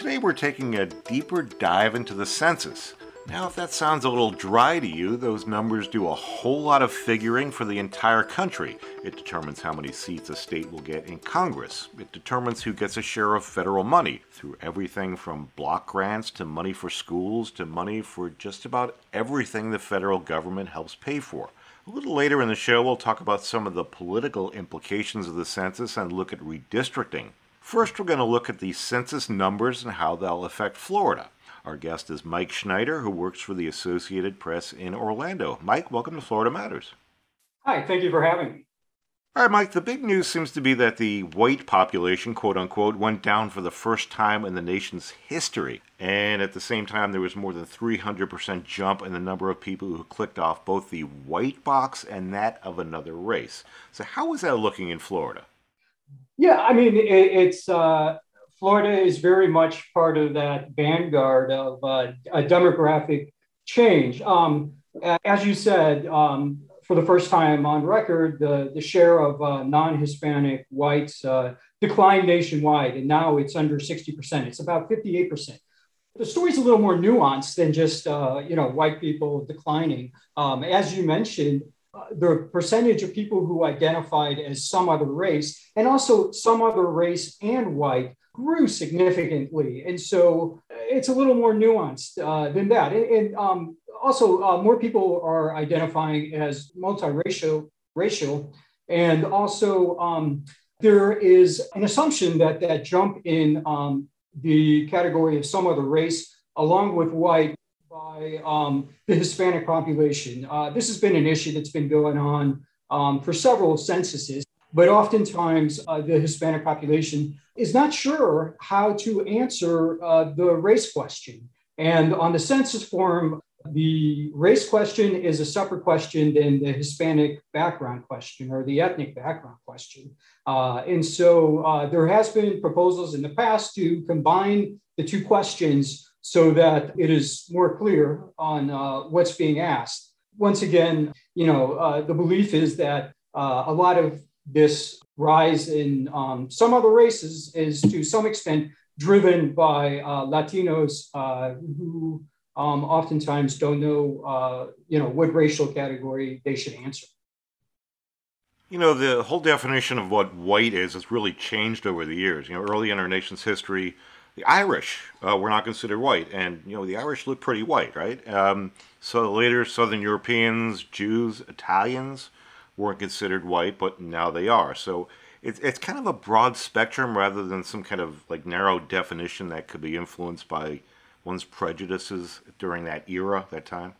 Today we're taking a deeper dive into the census. Now, if that sounds a little dry to you, those numbers do a whole lot of figuring for the entire country. It determines how many seats a state will get in Congress. It determines who gets a share of federal money, through everything from block grants to money for schools to money for just about everything the federal government helps pay for. A little later in the show, we'll talk about some of the political implications of the census and look at redistricting. First, we're going to look at the census numbers and how they'll affect Florida. Our guest is Mike Schneider, who works for the Associated Press in Orlando. Mike, welcome to Florida Matters. Hi, thank you for having me. All right, Mike, the big news seems to be that the white population, quote unquote, went down for the first time in the nation's history. And at the same time, there was more than 300% jump in the number of people who clicked off both the white box and that of another race. So, how is that looking in Florida? Yeah, I mean, it, it's uh, Florida is very much part of that vanguard of uh, a demographic change. Um, as you said, um, for the first time on record, the, the share of uh, non Hispanic whites uh, declined nationwide, and now it's under 60%. It's about 58%. The story's a little more nuanced than just uh, you know white people declining. Um, as you mentioned, the percentage of people who identified as some other race and also some other race and white grew significantly. And so it's a little more nuanced uh, than that. And, and um, also, uh, more people are identifying as multiracial, racial, and also um, there is an assumption that that jump in um, the category of some other race, along with white, by um, the Hispanic population. Uh, this has been an issue that's been going on um, for several censuses, but oftentimes uh, the Hispanic population is not sure how to answer uh, the race question. And on the census form, the race question is a separate question than the Hispanic background question or the ethnic background question. Uh, and so uh, there has been proposals in the past to combine the two questions so that it is more clear on uh, what's being asked. Once again, you know, uh, the belief is that uh, a lot of this rise in um, some other races is to some extent driven by uh, Latinos who um, oftentimes don't know, uh, you know, what racial category they should answer. You know, the whole definition of what white is has really changed over the years. You know, early in our nation's history, the Irish uh, were not considered white, and you know, the Irish look pretty white, right? Um, so later, Southern Europeans, Jews, Italians weren't considered white, but now they are. So it's it's kind of a broad spectrum rather than some kind of like narrow definition that could be influenced by one's prejudices during that era, that time?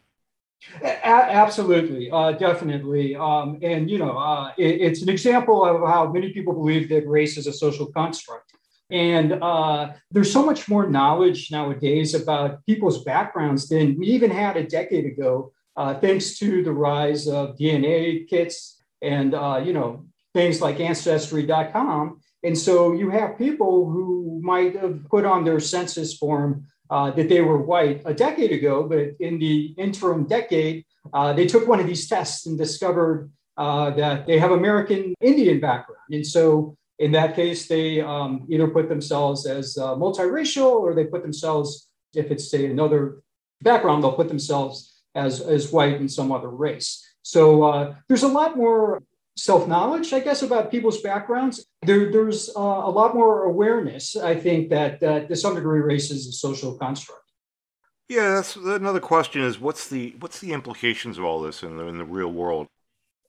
A- absolutely, uh, definitely, um, and you know, uh, it, it's an example of how many people believe that race is a social construct. And uh, there's so much more knowledge nowadays about people's backgrounds than we even had a decade ago, uh, thanks to the rise of DNA kits and uh, you know things like Ancestry.com. And so you have people who might have put on their census form uh, that they were white a decade ago, but in the interim decade, uh, they took one of these tests and discovered uh, that they have American Indian background. And so in that case, they um, either put themselves as uh, multiracial or they put themselves, if it's say another background, they'll put themselves as, as white in some other race. So uh, there's a lot more self knowledge, I guess, about people's backgrounds. There, there's uh, a lot more awareness, I think, that, that to some degree race is a social construct. Yeah, that's another question. Is what's the what's the implications of all this in the in the real world?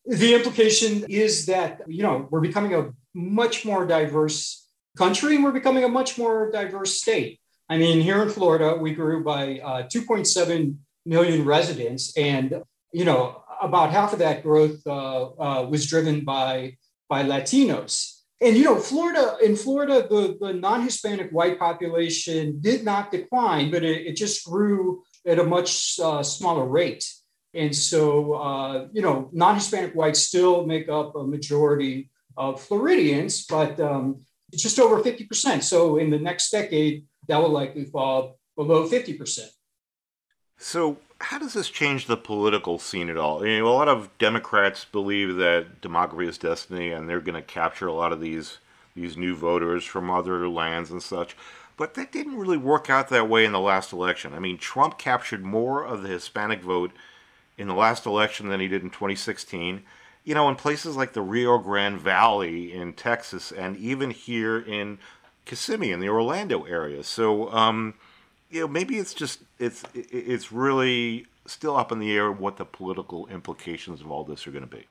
The implication is that you know we're becoming a much more diverse country, and we're becoming a much more diverse state. I mean, here in Florida, we grew by uh, 2.7 million residents, and you know about half of that growth uh, uh, was driven by by Latinos. and you know, Florida in Florida, the, the non-Hispanic white population did not decline, but it, it just grew at a much uh, smaller rate. And so, uh, you know, non-Hispanic whites still make up a majority of Floridians, but um, it's just over 50%. So in the next decade, that will likely fall below 50%. So how does this change the political scene at all? You know, a lot of Democrats believe that demography is destiny, and they're going to capture a lot of these these new voters from other lands and such. But that didn't really work out that way in the last election. I mean, Trump captured more of the Hispanic vote in the last election than he did in 2016. You know, in places like the Rio Grande Valley in Texas, and even here in Kissimmee in the Orlando area. So. Um, you know, maybe it's just it's it's really still up in the air what the political implications of all this are going to be.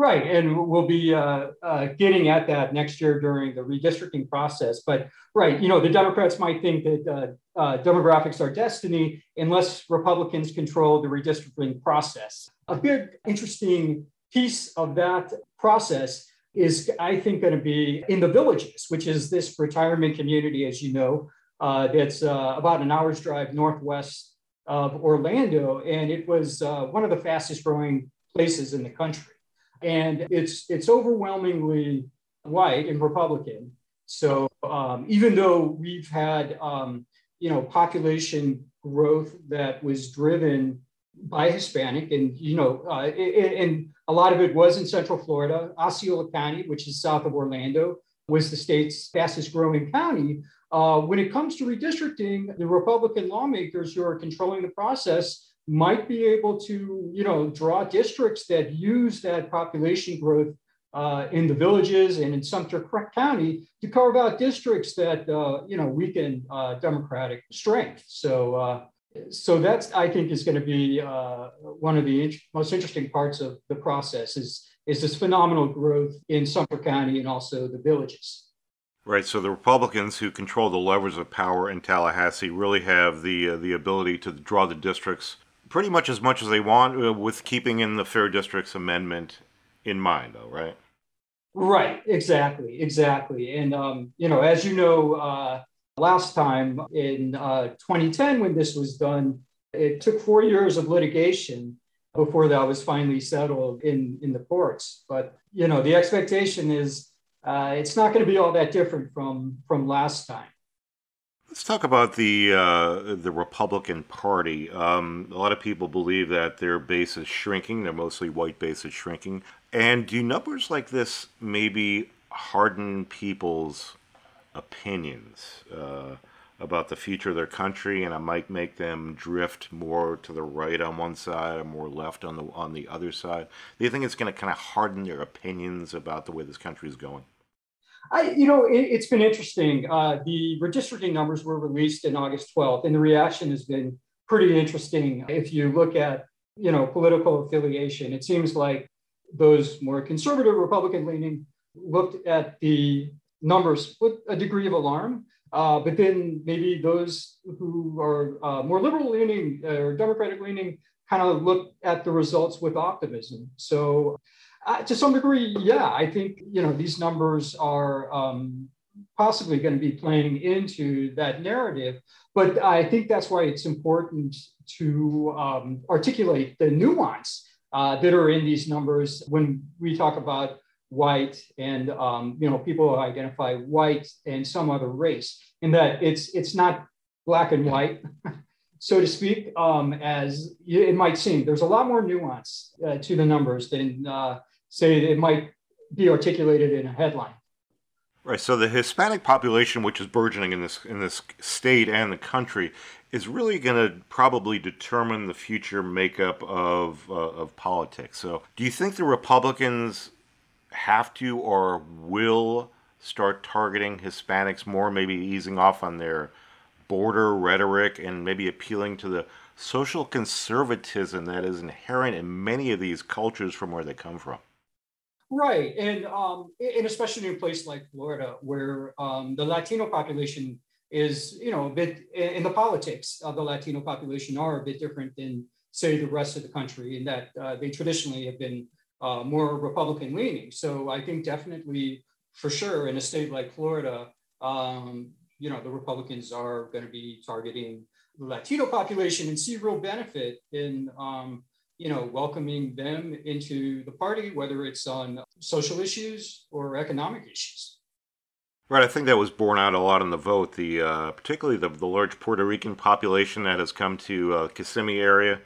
Right, and we'll be uh, uh, getting at that next year during the redistricting process. But right, you know, the Democrats might think that uh, uh demographics are destiny unless Republicans control the redistricting process. A big interesting piece of that process is, I think, going to be in the villages, which is this retirement community, as you know, uh, that's uh, about an hour's drive northwest of Orlando, and it was one of the fastest growing places in the country. And it's it's overwhelmingly white and Republican. So um, even though we've had um, you know population growth that was driven by Hispanic, and you know, uh, and a lot of it was in Central Florida, Osceola County, which is south of Orlando, was the state's fastest growing county. Uh, when it comes to redistricting, the Republican lawmakers who are controlling the process might be able to, you know, draw districts that use that population growth uh, in the villages and in Sumter County to carve out districts that, uh, you know, weaken uh, Democratic strength. So, uh, so that's I think is going to be uh, one of the in- most interesting parts of the process is is this phenomenal growth in Sumter County and also the villages. Right. So the Republicans who control the levers of power in Tallahassee really have the uh, the ability to draw the districts pretty much as much as they want, uh, with keeping in the Fair Districts Amendment in mind, though, right? Right. Exactly. Exactly. And um, you know, as you know, uh, last time in 2010 uh, when this was done, it took four years of litigation before that was finally settled in in the courts. But you know, the expectation is uh, it's not going to be all that different from from last time. Let's talk about the uh, the Republican Party. Um, a lot of people believe that their base is shrinking. Their mostly white base is shrinking. And do numbers like this maybe harden people's opinions uh, about the future of their country, and it might make them drift more to the right on one side or more left on the on the other side? Do you think it's going to kind of harden their opinions about the way this country is going? I, you know, it, has been interesting. Uh, the redistricting numbers were released in August 12th, and the reaction has been pretty interesting. If you look at, you know, political affiliation, it seems like those more conservative Republican leaning looked at the numbers with a degree of alarm. Uh, but then maybe those who are uh, more liberal leaning or Democratic leaning kind of look at the results with optimism. So uh, to some degree, yeah, I think you know these numbers are um, possibly going to be playing into that narrative. But I think that's why it's important to um, articulate the nuance uh, that are in these numbers when we talk about white and um, you know people identify white and some other race, in that it's it's not black and white. so to speak, um, as it might seem. There's a lot more nuance uh, to the numbers than uh, say it might be articulated in a headline. Right. So the Hispanic population, which is burgeoning in this in this state and the country, is really going to probably determine the future makeup of uh, of politics. So, do you think the Republicans have to or will start targeting Hispanics more, maybe easing off on their border rhetoric and maybe appealing to the social conservatism that is inherent in many of these cultures from where they come from? Right, and um, and especially in a place like Florida, where um, the Latino population is, you know, a bit in the politics of the Latino population are a bit different than say the rest of the country, in that uh, they traditionally have been uh, more Republican leaning. So I think definitely for sure, in a state like Florida, um, you know, the Republicans are going to be targeting the Latino population and see real benefit in, um, you know, welcoming them into the party, whether it's on social issues or economic issues. Right, I think that was borne out a lot in the vote. The uh, particularly the, the large Puerto Rican population that has come to uh, Kissimmee area.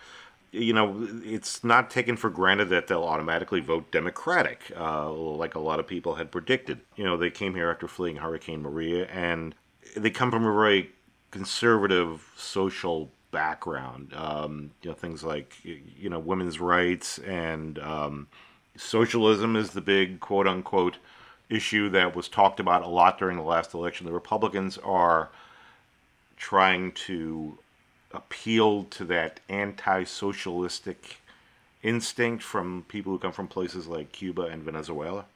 You know, it's not taken for granted that they'll automatically vote Democratic, uh, like a lot of people had predicted. You know, they came here after fleeing Hurricane Maria, and they come from a very conservative social background. Um, you know, things like you know women's rights and um, socialism is the big quote unquote issue that was talked about a lot during the last election. The Republicans are trying to appeal to that anti-socialistic instinct from people who come from places like Cuba and Venezuela.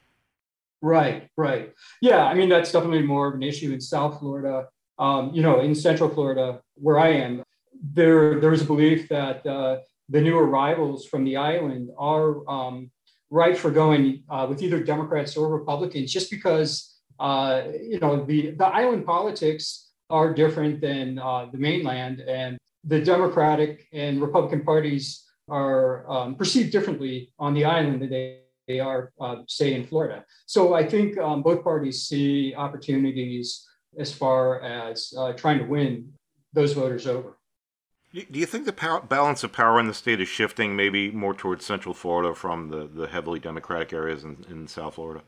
Right, right. Yeah, I mean that's definitely more of an issue in South Florida. Um, you know, in Central Florida, where I am, there there is a belief that uh, the new arrivals from the island are um, right for going uh, with either Democrats or Republicans, just because uh, you know the the island politics are different than uh, the mainland, and the Democratic and Republican parties are um, perceived differently on the island than they, they are, uh, say, in Florida. So I think um, both parties see opportunities as far as uh, trying to win those voters over. Do you think the power, balance of power in the state is shifting maybe more towards Central Florida from the, the heavily Democratic areas in, in South Florida?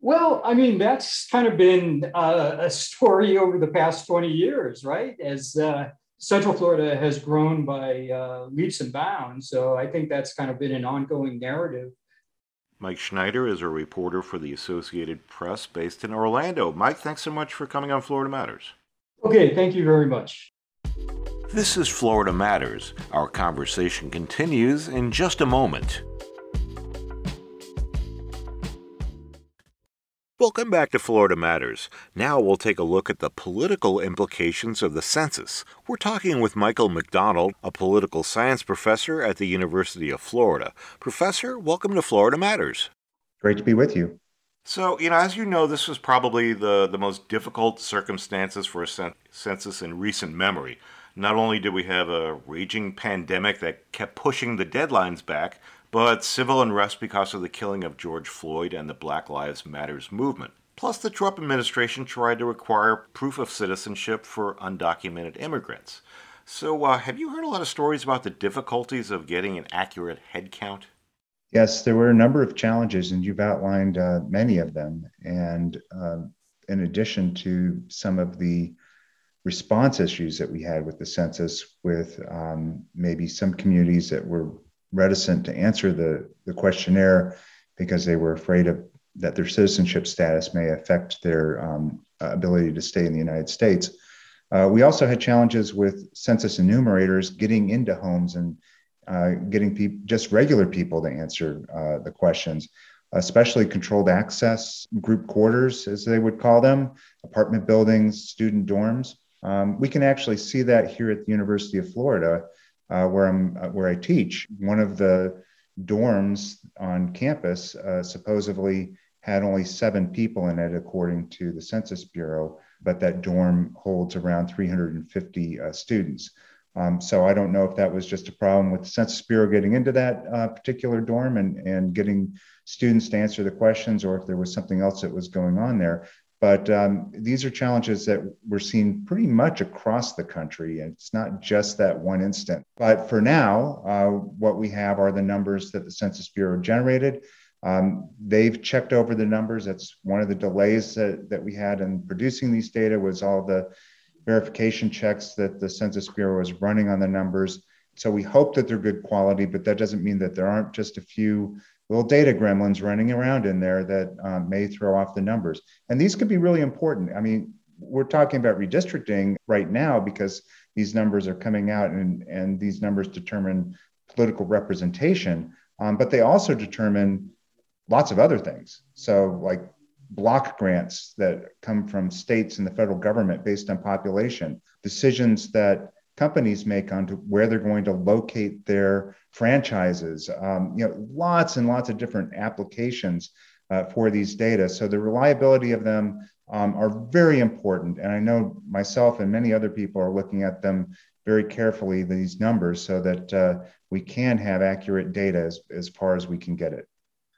Well, I mean, that's kind of been uh, a story over the past 20 years, right? As uh, Central Florida has grown by uh, leaps and bounds. So I think that's kind of been an ongoing narrative. Mike Schneider is a reporter for the Associated Press based in Orlando. Mike, thanks so much for coming on Florida Matters. Okay, thank you very much. This is Florida Matters. Our conversation continues in just a moment. Welcome back to Florida Matters. Now we'll take a look at the political implications of the census. We're talking with Michael McDonald, a political science professor at the University of Florida. Professor, welcome to Florida Matters. Great to be with you. So, you know, as you know, this was probably the, the most difficult circumstances for a census in recent memory. Not only did we have a raging pandemic that kept pushing the deadlines back, but civil unrest because of the killing of George Floyd and the Black Lives Matters movement. Plus, the Trump administration tried to require proof of citizenship for undocumented immigrants. So, uh, have you heard a lot of stories about the difficulties of getting an accurate head count? Yes, there were a number of challenges, and you've outlined uh, many of them. And uh, in addition to some of the response issues that we had with the census, with um, maybe some communities that were reticent to answer the, the questionnaire because they were afraid of that their citizenship status may affect their um, ability to stay in the United States. Uh, we also had challenges with census enumerators getting into homes and uh, getting pe- just regular people to answer uh, the questions, especially controlled access group quarters, as they would call them, apartment buildings, student dorms. Um, we can actually see that here at the University of Florida, uh, where I'm uh, where I teach. One of the dorms on campus uh, supposedly had only seven people in it, according to the Census Bureau, but that dorm holds around 350 uh, students. Um, so I don't know if that was just a problem with the Census Bureau getting into that uh, particular dorm and, and getting students to answer the questions, or if there was something else that was going on there. But um, these are challenges that we're seeing pretty much across the country. And it's not just that one instant. But for now, uh, what we have are the numbers that the Census Bureau generated. Um, they've checked over the numbers. That's one of the delays that, that we had in producing these data was all the verification checks that the Census Bureau is running on the numbers. So we hope that they're good quality, but that doesn't mean that there aren't just a few little data gremlins running around in there that um, may throw off the numbers. And these could be really important. I mean, we're talking about redistricting right now because these numbers are coming out and, and these numbers determine political representation, um, but they also determine lots of other things. So, like block grants that come from states and the federal government based on population, decisions that companies make on to where they're going to locate their franchises. Um, you know, lots and lots of different applications uh, for these data. So the reliability of them um, are very important. And I know myself and many other people are looking at them very carefully, these numbers, so that uh, we can have accurate data as, as far as we can get it.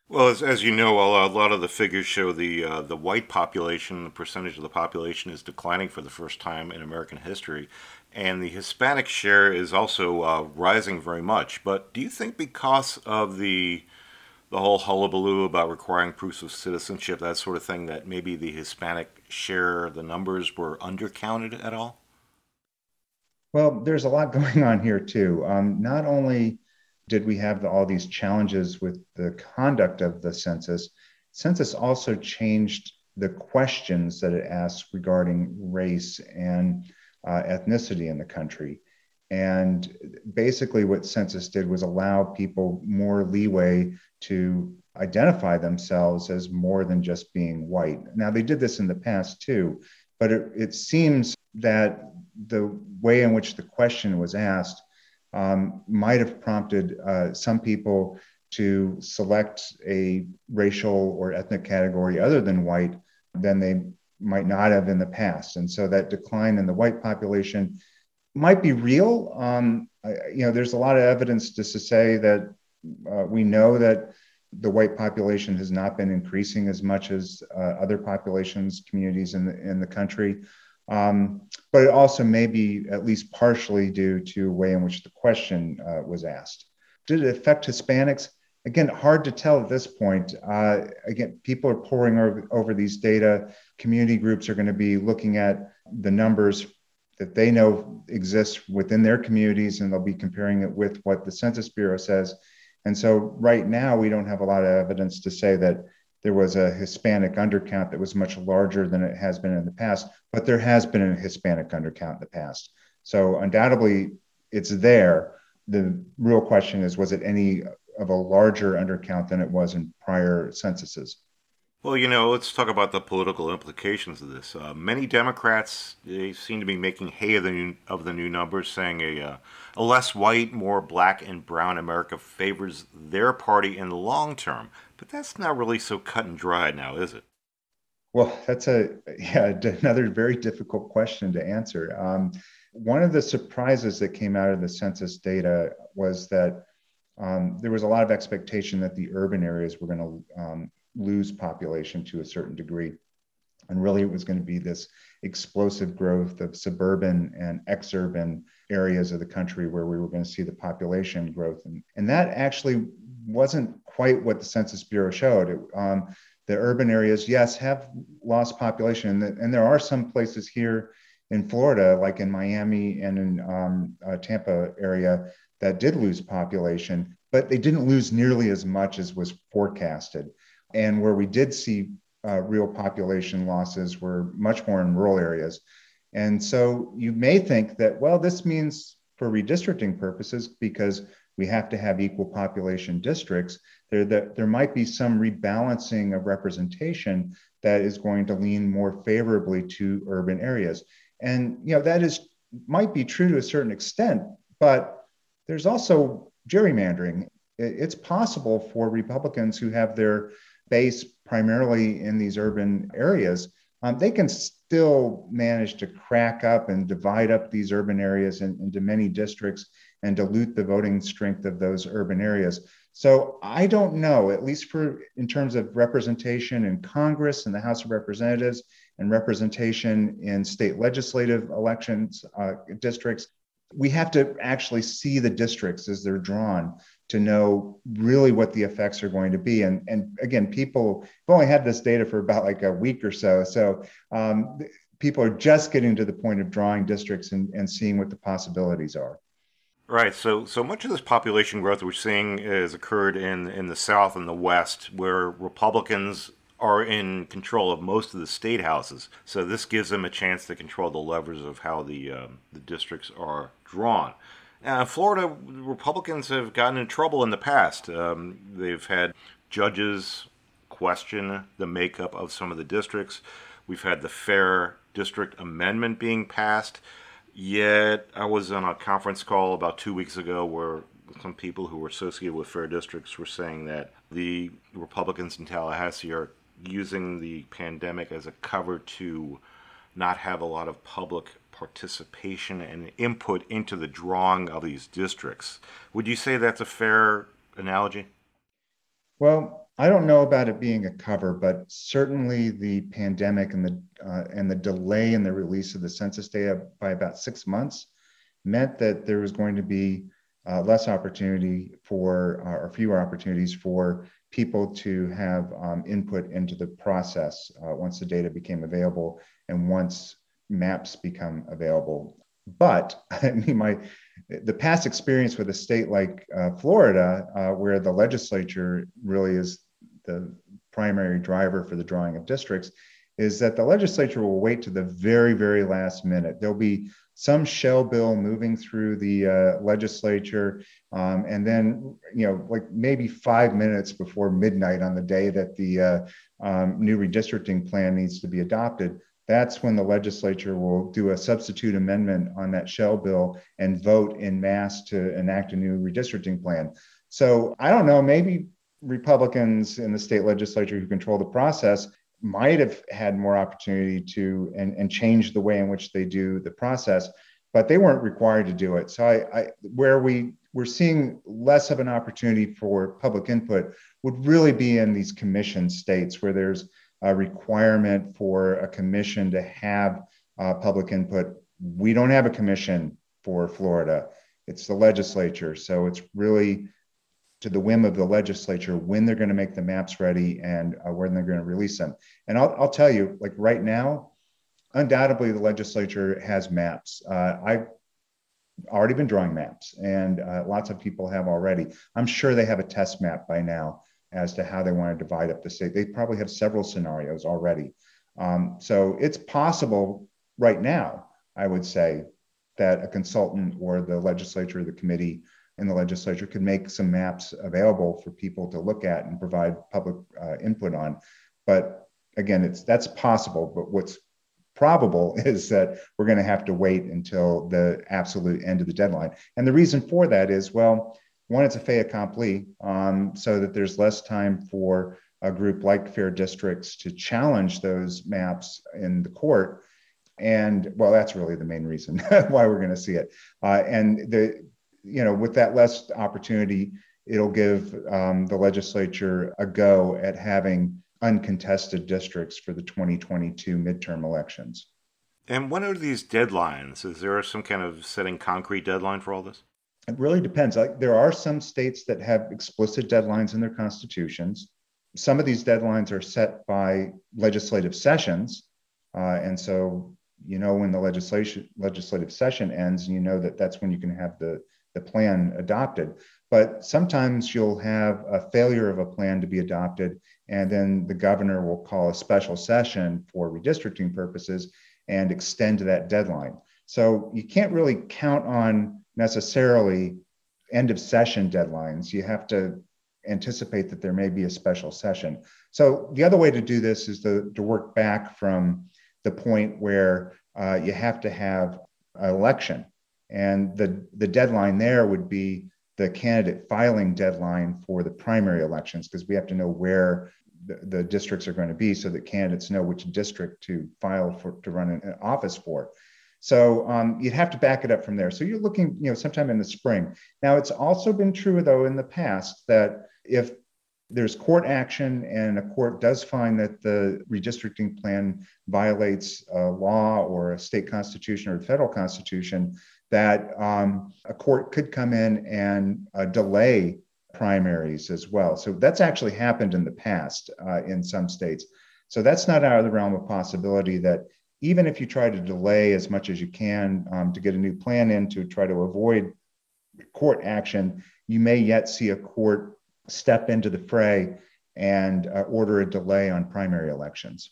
Well, as, as you know, a lot of the figures show the uh, the white population, the percentage of the population is declining for the first time in American history, and the Hispanic share is also uh, rising very much. But do you think because of the the whole hullabaloo about requiring proofs of citizenship, that sort of thing, that maybe the Hispanic share, the numbers were undercounted at all? Well, there's a lot going on here too. Um, not only did we have the, all these challenges with the conduct of the census, census also changed the questions that it asks regarding race and uh, ethnicity in the country. And basically, what census did was allow people more leeway to identify themselves as more than just being white. Now, they did this in the past too, but it, it seems that the way in which the question was asked um, might have prompted uh, some people to select a racial or ethnic category other than white than they might not have in the past. And so that decline in the white population might be real. Um, you know, there's a lot of evidence just to say that uh, we know that the white population has not been increasing as much as uh, other populations, communities in the, in the country. Um, but it also may be at least partially due to way in which the question uh, was asked. Did it affect Hispanics? Again, hard to tell at this point. Uh, again, people are poring over, over these data. Community groups are going to be looking at the numbers that they know exist within their communities, and they'll be comparing it with what the Census Bureau says. And so, right now, we don't have a lot of evidence to say that there was a Hispanic undercount that was much larger than it has been in the past, but there has been a Hispanic undercount in the past. So undoubtedly, it's there. The real question is, was it any of a larger undercount than it was in prior censuses? Well, you know, let's talk about the political implications of this. Uh, many Democrats they seem to be making hay of the new, of the new numbers, saying a, uh, a less white, more black and brown America favors their party in the long term. But that's not really so cut and dry now, is it? Well, that's a yeah another very difficult question to answer. Um, one of the surprises that came out of the census data was that um, there was a lot of expectation that the urban areas were going to um, lose population to a certain degree. And really, it was going to be this explosive growth of suburban and exurban areas of the country where we were going to see the population growth. And, and that actually wasn't quite what the Census Bureau showed. It, um, the urban areas, yes, have lost population. And, there are some places here in Florida, like in Miami and in um, uh, Tampa area, that did lose population, but they didn't lose nearly as much as was forecasted. And where we did see uh, real population losses were much more in rural areas. And so you may think that, well, this means for redistricting purposes, because we have to have equal population districts, there, there might be some rebalancing of representation that is going to lean more favorably to urban areas. And you know that is might be true to a certain extent, but there's also gerrymandering. It's possible for Republicans who have their base primarily in these urban areas, um, they can still manage to crack up and divide up these urban areas in, into many districts and dilute the voting strength of those urban areas. So I don't know, at least for in terms of representation in Congress and the House of Representatives and representation in state legislative elections uh, districts, we have to actually see the districts as they're drawn to know really what the effects are going to be. And, and again, people have only had this data for about like a week or so. So um, people are just getting to the point of drawing districts and, and seeing what the possibilities are. Right. So, so much of this population growth we're seeing has occurred in in the South and the West, where Republicans are in control of most of the state houses. So this gives them a chance to control the levers of how the um, the districts are drawn. Uh, Florida Republicans have gotten in trouble in the past. Um, they've had judges question the makeup of some of the districts. We've had the Fair District Amendment being passed. Yet, I was on a conference call about two weeks ago where some people who were associated with fair districts were saying that the Republicans in Tallahassee are using the pandemic as a cover to not have a lot of public participation and input into the drawing of these districts. Would you say that's a fair analogy? Well, I don't know about it being a cover, but certainly the pandemic and the uh, and the delay in the release of the census data by about six months meant that there was going to be uh, less opportunity for uh, or fewer opportunities for people to have um, input into the process uh, once the data became available and once maps become available. But I mean, my the past experience with a state like uh, Florida, uh, where the legislature really is the primary driver for the drawing of districts, is that the legislature will wait to the very, very last minute. There'll be some shell bill moving through the uh, legislature, um, and then you know, like maybe five minutes before midnight on the day that the uh, um, new redistricting plan needs to be adopted, that's when the legislature will do a substitute amendment on that shell bill and vote in mass to enact a new redistricting plan. So I don't know, maybe Republicans in the state legislature who control the process might have had more opportunity to and, and change the way in which they do the process, but they weren't required to do it. So I, I where we we're seeing less of an opportunity for public input would really be in these commission states where there's a requirement for a commission to have uh, public input. We don't have a commission for Florida. It's the legislature. So it's really to the whim of the legislature when they're going to make the maps ready and uh, when they're going to release them. And I'll, I'll tell you, like right now, undoubtedly the legislature has maps. Uh, I've already been drawing maps, and uh, lots of people have already. I'm sure they have a test map by now as to how they want to divide up the state. They probably have several scenarios already. Um, so it's possible right now, I would say, that a consultant or the legislature the committee in the legislature could make some maps available for people to look at and provide public uh, input on. But again, it's that's possible. But what's probable is that we're going to have to wait until the absolute end of the deadline. And the reason for that is, well, one, it's a fait accompli, um, so that there's less time for a group like Fair Districts to challenge those maps in the court. And well, that's really the main reason why we're going to see it. Uh, and the, you know, with that less opportunity, it'll give um, the legislature a go at having uncontested districts for the 2022 midterm elections. And when are these deadlines? Is there some kind of setting concrete deadline for all this? It really depends. Like there are some states that have explicit deadlines in their constitutions. Some of these deadlines are set by legislative sessions, uh, and so you know when the legislation legislative session ends, and you know that that's when you can have the the plan adopted. But sometimes you'll have a failure of a plan to be adopted, and then the governor will call a special session for redistricting purposes and extend that deadline. So you can't really count on necessarily end of session deadlines. You have to anticipate that there may be a special session. So the other way to do this is to, to work back from the point where uh, you have to have an election. And the, the deadline there would be the candidate filing deadline for the primary elections, because we have to know where the, the, districts are going to be so that candidates know which district to file for to run an office for. So um, you'd have to back it up from there. So you're looking, you know, sometime in the spring. Now, it's also been true, though, in the past that if there's court action and a court does find that the redistricting plan violates a law or a state constitution or a federal constitution, that um, a court could come in and uh, delay primaries as well. So that's actually happened in the past uh, in some states. So that's not out of the realm of possibility that even if you try to delay as much as you can um, to get a new plan in to try to avoid court action, you may yet see a court step into the fray and uh, order a delay on primary elections.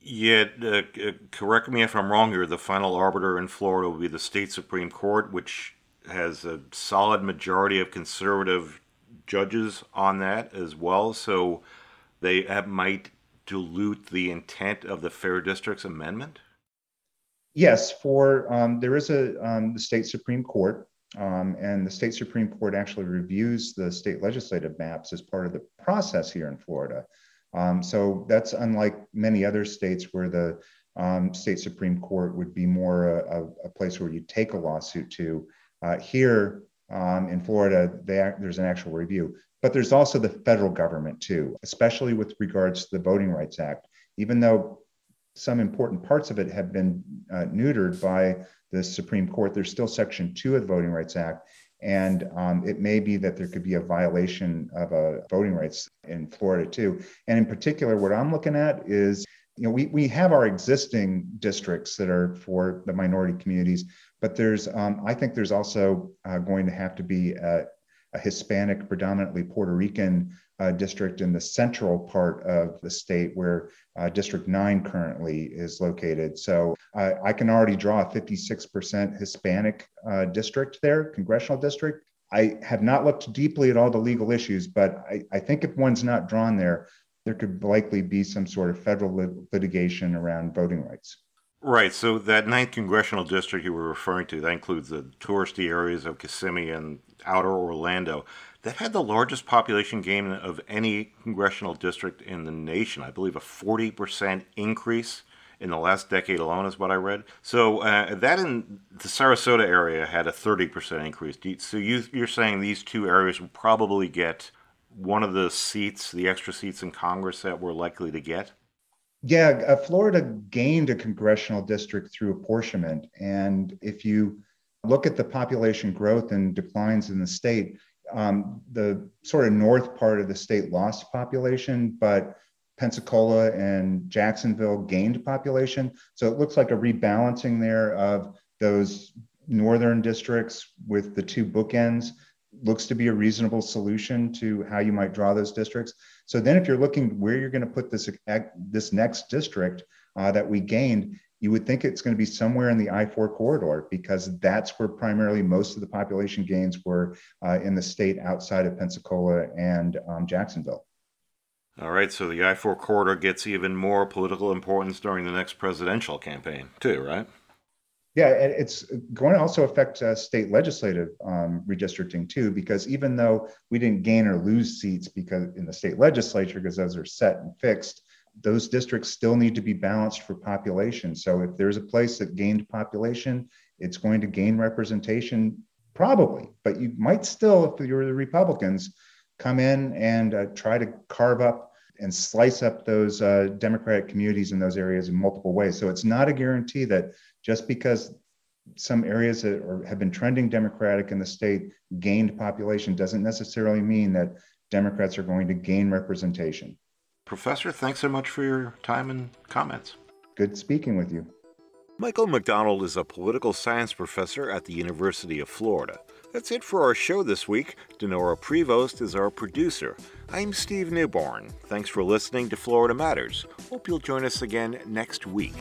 Yeah, uh, correct me if I'm wrong here, the final arbiter in Florida will be the state Supreme Court, which has a solid majority of conservative judges on that as well. So they might dilute the intent of the Fair Districts Amendment? Yes, for um, there is a um, the state Supreme Court, Um, and the state Supreme Court actually reviews the state legislative maps as part of the process here in Florida. Um, so that's unlike many other states where the um, state Supreme Court would be more a, a, place where you take a lawsuit to. Uh, here um, in Florida, they, there's an actual review. But there's also the federal government too, especially with regards to the Voting Rights Act. Even though some important parts of it have been uh, neutered by the Supreme Court, there's still Section 2 of the Voting Rights Act. And um, it may be that there could be a violation of uh, voting rights in Florida too. And in particular, what I'm looking at is you know, we, we have our existing districts that are for the minority communities, but there's, um, I think there's also uh, going to have to be a, a Hispanic, predominantly Puerto Rican uh, district in the central part of the state where uh, District 9 currently is located. So I can already draw a 56% Hispanic uh, district there, congressional district. I have not looked deeply at all the legal issues, but I, I think if one's not drawn there, there could likely be some sort of federal lit- litigation around voting rights. Right. So that ninth congressional district you were referring to, that includes the touristy areas of Kissimmee and outer Orlando. That had the largest population gain of any congressional district in the nation. I believe a 40% increase in the last decade alone is what I read. So uh, that in the Sarasota area had a 30% increase. So you, you're saying these two areas will probably get one of the seats, the extra seats in Congress that we're likely to get? Yeah, uh, Florida gained a congressional district through apportionment. And if you look at the population growth and declines in the state, um, the sort of north part of the state lost population, but Pensacola and Jacksonville gained population. So it looks like a rebalancing there of those northern districts with the two bookends looks to be a reasonable solution to how you might draw those districts. So then, if you're looking where you're going to put this this next district uh, that we gained, you would think it's going to be somewhere in the I-4 corridor because that's where primarily most of the population gains were uh, in the state outside of Pensacola and um, Jacksonville. All right, so the I-4 corridor gets even more political importance during the next presidential campaign, too, right? Yeah, it's going to also affect uh, state legislative um, redistricting too, because even though we didn't gain or lose seats because in the state legislature, because those are set and fixed, those districts still need to be balanced for population. So if there's a place that gained population, it's going to gain representation, probably. But you might still, if you're the Republicans, come in and uh, try to carve up and slice up those uh, Democratic communities in those areas in multiple ways. So it's not a guarantee that just because some areas that are, have been trending Democratic in the state gained population doesn't necessarily mean that Democrats are going to gain representation. Professor, thanks so much for your time and comments. Good speaking with you. Michael McDonald is a political science professor at the University of Florida. That's it for our show this week. Dinorah Prevost is our producer. I'm Steve Newborn. Thanks for listening to Florida Matters. Hope you'll join us again next week.